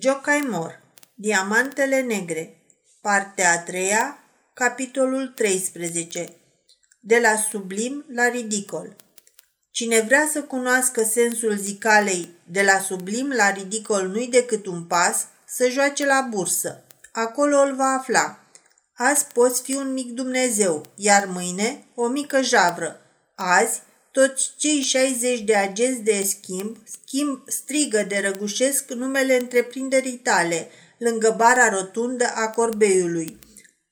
Jocaimor, Diamantele Negre, partea a treia, capitolul 13, de la sublim la ridicol. Cine vrea să cunoască sensul zicalei de la sublim la ridicol nu-i decât un pas, să joace la bursă. Acolo îl va afla. Azi poți fi un mic Dumnezeu, iar mâine o mică javră. Azi toți cei 60 de agenți de schimb, schimb strigă de răgușesc numele întreprinderii tale, lângă bara rotundă a corbeiului.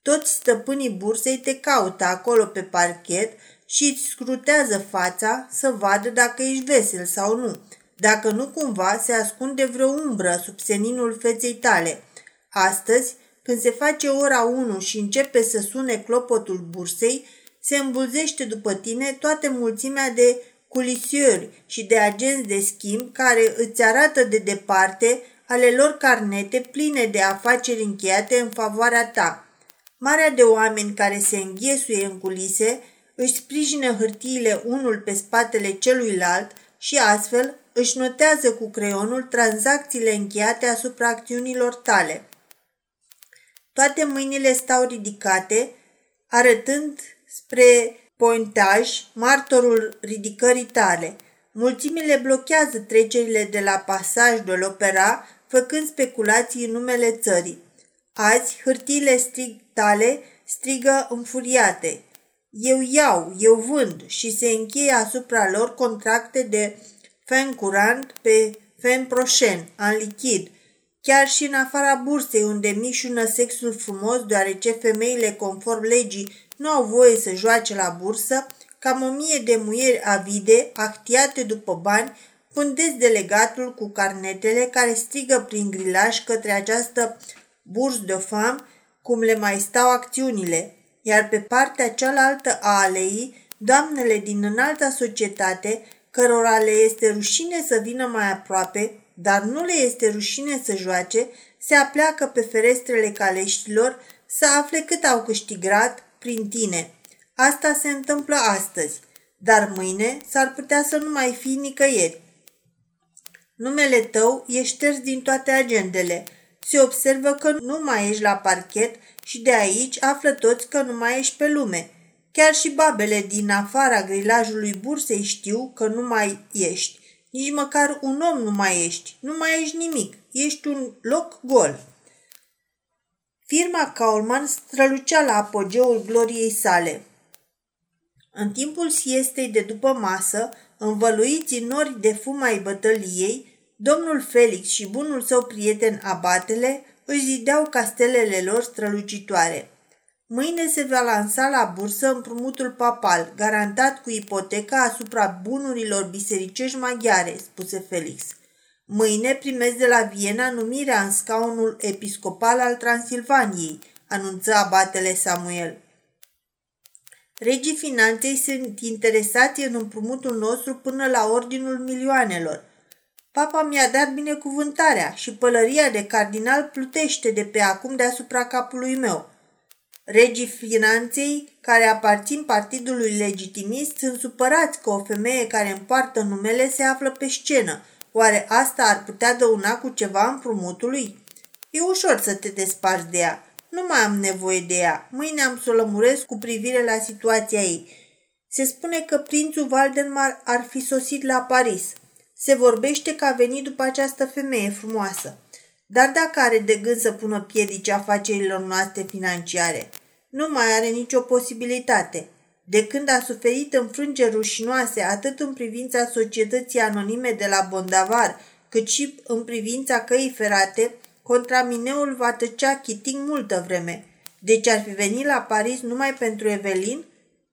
Toți stăpânii bursei te caută acolo pe parchet și îți scrutează fața să vadă dacă ești vesel sau nu, dacă nu cumva se ascunde vreo umbră sub seninul feței tale. Astăzi, când se face ora 1 și începe să sune clopotul bursei, se îmbulzește după tine toată mulțimea de culisiori și de agenți de schimb care îți arată de departe ale lor carnete pline de afaceri încheiate în favoarea ta. Marea de oameni care se înghesuie în culise își sprijină hârtiile unul pe spatele celuilalt și astfel își notează cu creionul tranzacțiile încheiate asupra acțiunilor tale. Toate mâinile stau ridicate, arătând spre pointaj martorul ridicării tale. Mulțimile blochează trecerile de la pasaj de l'opera, făcând speculații în numele țării. Azi, hârtiile strig tale strigă înfuriate. Eu iau, eu vând și se încheie asupra lor contracte de fen curant pe fen proșen, în lichid, chiar și în afara bursei unde mișună sexul frumos deoarece femeile conform legii nu au voie să joace la bursă, cam o mie de muieri avide, actiate după bani, pândesc delegatul cu carnetele care strigă prin grilaj către această burs de fam, cum le mai stau acțiunile, iar pe partea cealaltă a aleii, doamnele din înalta societate, cărora le este rușine să vină mai aproape, dar nu le este rușine să joace, se apleacă pe ferestrele caleștilor să afle cât au câștigat, prin tine. Asta se întâmplă astăzi, dar mâine s-ar putea să nu mai fi nicăieri. Numele tău e șters din toate agendele. Se observă că nu mai ești la parchet și de aici află toți că nu mai ești pe lume. Chiar și babele din afara grilajului bursei știu că nu mai ești. Nici măcar un om nu mai ești. Nu mai ești nimic. Ești un loc gol. Firma Kaulman strălucea la apogeul gloriei sale. În timpul siestei de după masă, învăluiți în nori de fum ai bătăliei, domnul Felix și bunul său prieten Abatele își zideau castelele lor strălucitoare. Mâine se va lansa la bursă împrumutul papal, garantat cu ipoteca asupra bunurilor bisericești maghiare, spuse Felix – Mâine primesc de la Viena numirea în scaunul episcopal al Transilvaniei, anunță abatele Samuel. Regii finanței sunt interesați în împrumutul nostru până la ordinul milioanelor. Papa mi-a dat binecuvântarea și pălăria de cardinal plutește de pe acum deasupra capului meu. Regii finanței, care aparțin partidului legitimist, sunt supărați că o femeie care împartă numele se află pe scenă – Oare asta ar putea dăuna cu ceva împrumutului? E ușor să te desparți de ea. Nu mai am nevoie de ea. Mâine am să o lămuresc cu privire la situația ei. Se spune că prințul Valdemar ar fi sosit la Paris. Se vorbește că a venit după această femeie frumoasă. Dar dacă are de gând să pună piedici afacerilor noastre financiare, nu mai are nicio posibilitate – de când a suferit înfrângeri rușinoase atât în privința societății anonime de la Bondavar, cât și în privința căii ferate, contra mineul va tăcea chiting multă vreme. Deci ar fi venit la Paris numai pentru Evelin?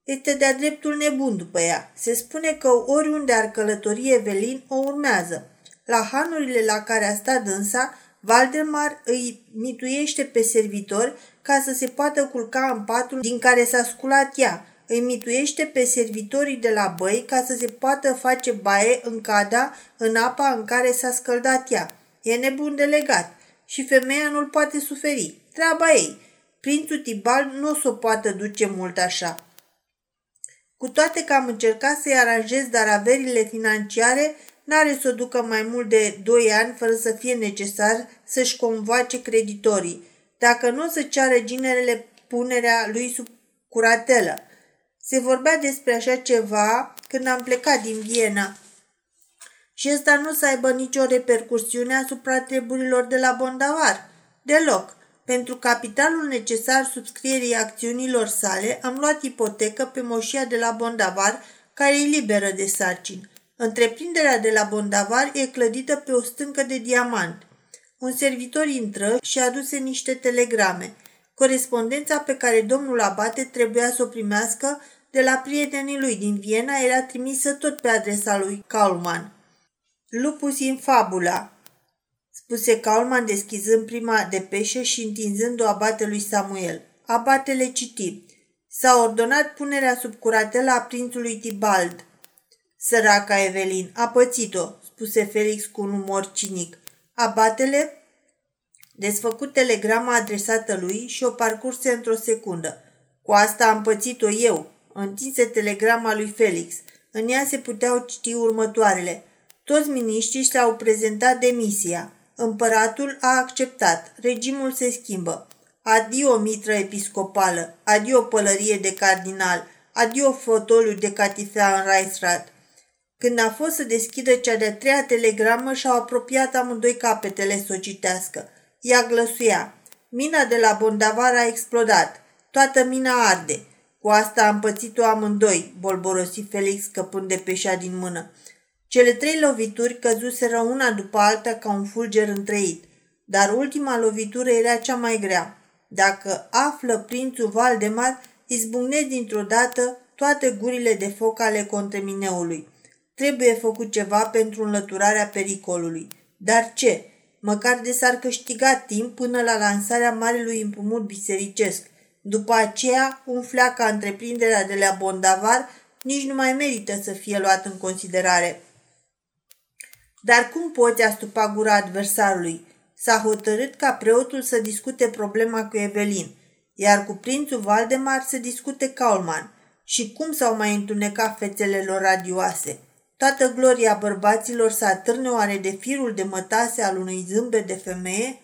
Este de-a dreptul nebun după ea. Se spune că oriunde ar călători Evelin, o urmează. La hanurile la care a stat dânsa, Valdemar îi mituiește pe servitori ca să se poată culca în patul din care s-a sculat ea, îi mituiește pe servitorii de la băi ca să se poată face baie în cada în apa în care s-a scăldat ea. E nebun de legat și femeia nu-l poate suferi. Treaba ei. Prințul Tibal nu o să o poată duce mult așa. Cu toate că am încercat să-i aranjez dar averile financiare, n-are să o ducă mai mult de doi ani fără să fie necesar să-și convoace creditorii, dacă nu o să ceară ginerele punerea lui sub curatelă. Se vorbea despre așa ceva când am plecat din Viena. Și ăsta nu să aibă nicio repercursiune asupra treburilor de la Bondavar. Deloc. Pentru capitalul necesar subscrierii acțiunilor sale, am luat ipotecă pe moșia de la Bondavar, care e liberă de sarcini. Întreprinderea de la Bondavar e clădită pe o stâncă de diamant. Un servitor intră și aduse niște telegrame. Corespondența pe care domnul Abate trebuia să o primească de la prietenii lui din Viena era trimisă tot pe adresa lui Kaulman. Lupus in fabula, spuse Kaulman deschizând prima depeșă și întinzând-o abate lui Samuel. Abatele citi. S-a ordonat punerea sub curatela a prințului Tibald. Săraca Evelin, a pățit-o, spuse Felix cu un umor cinic. Abatele desfăcut telegrama adresată lui și o parcurse într-o secundă. Cu asta am pățit-o eu, întinse telegrama lui Felix. În ea se puteau citi următoarele. Toți miniștrii și-au prezentat demisia. Împăratul a acceptat. Regimul se schimbă. Adio mitră episcopală, adio pălărie de cardinal, adio fotoliu de catifea în Reichsrat. Când a fost să deschidă cea de-a treia telegramă, și-au apropiat amândoi capetele să o citească. Ea glăsuia. Mina de la Bondavar a explodat. Toată mina arde. Cu asta am pățit-o amândoi, bolborosi Felix căpând de peșa din mână. Cele trei lovituri căzuseră una după alta ca un fulger întreit, dar ultima lovitură era cea mai grea. Dacă află prințul Valdemar, izbucnesc dintr-o dată toate gurile de foc ale contremineului. Trebuie făcut ceva pentru înlăturarea pericolului. Dar ce? Măcar de s-ar câștiga timp până la lansarea marelui împrumut bisericesc. După aceea, umflea ca întreprinderea de la Bondavar nici nu mai merită să fie luat în considerare. Dar cum poți astupa gura adversarului? S-a hotărât ca preotul să discute problema cu Evelin, iar cu prințul Valdemar să discute Kaulman. Și cum s-au mai întunecat fețele lor radioase? Toată gloria bărbaților să atârne oare de firul de mătase al unui zâmbet de femeie?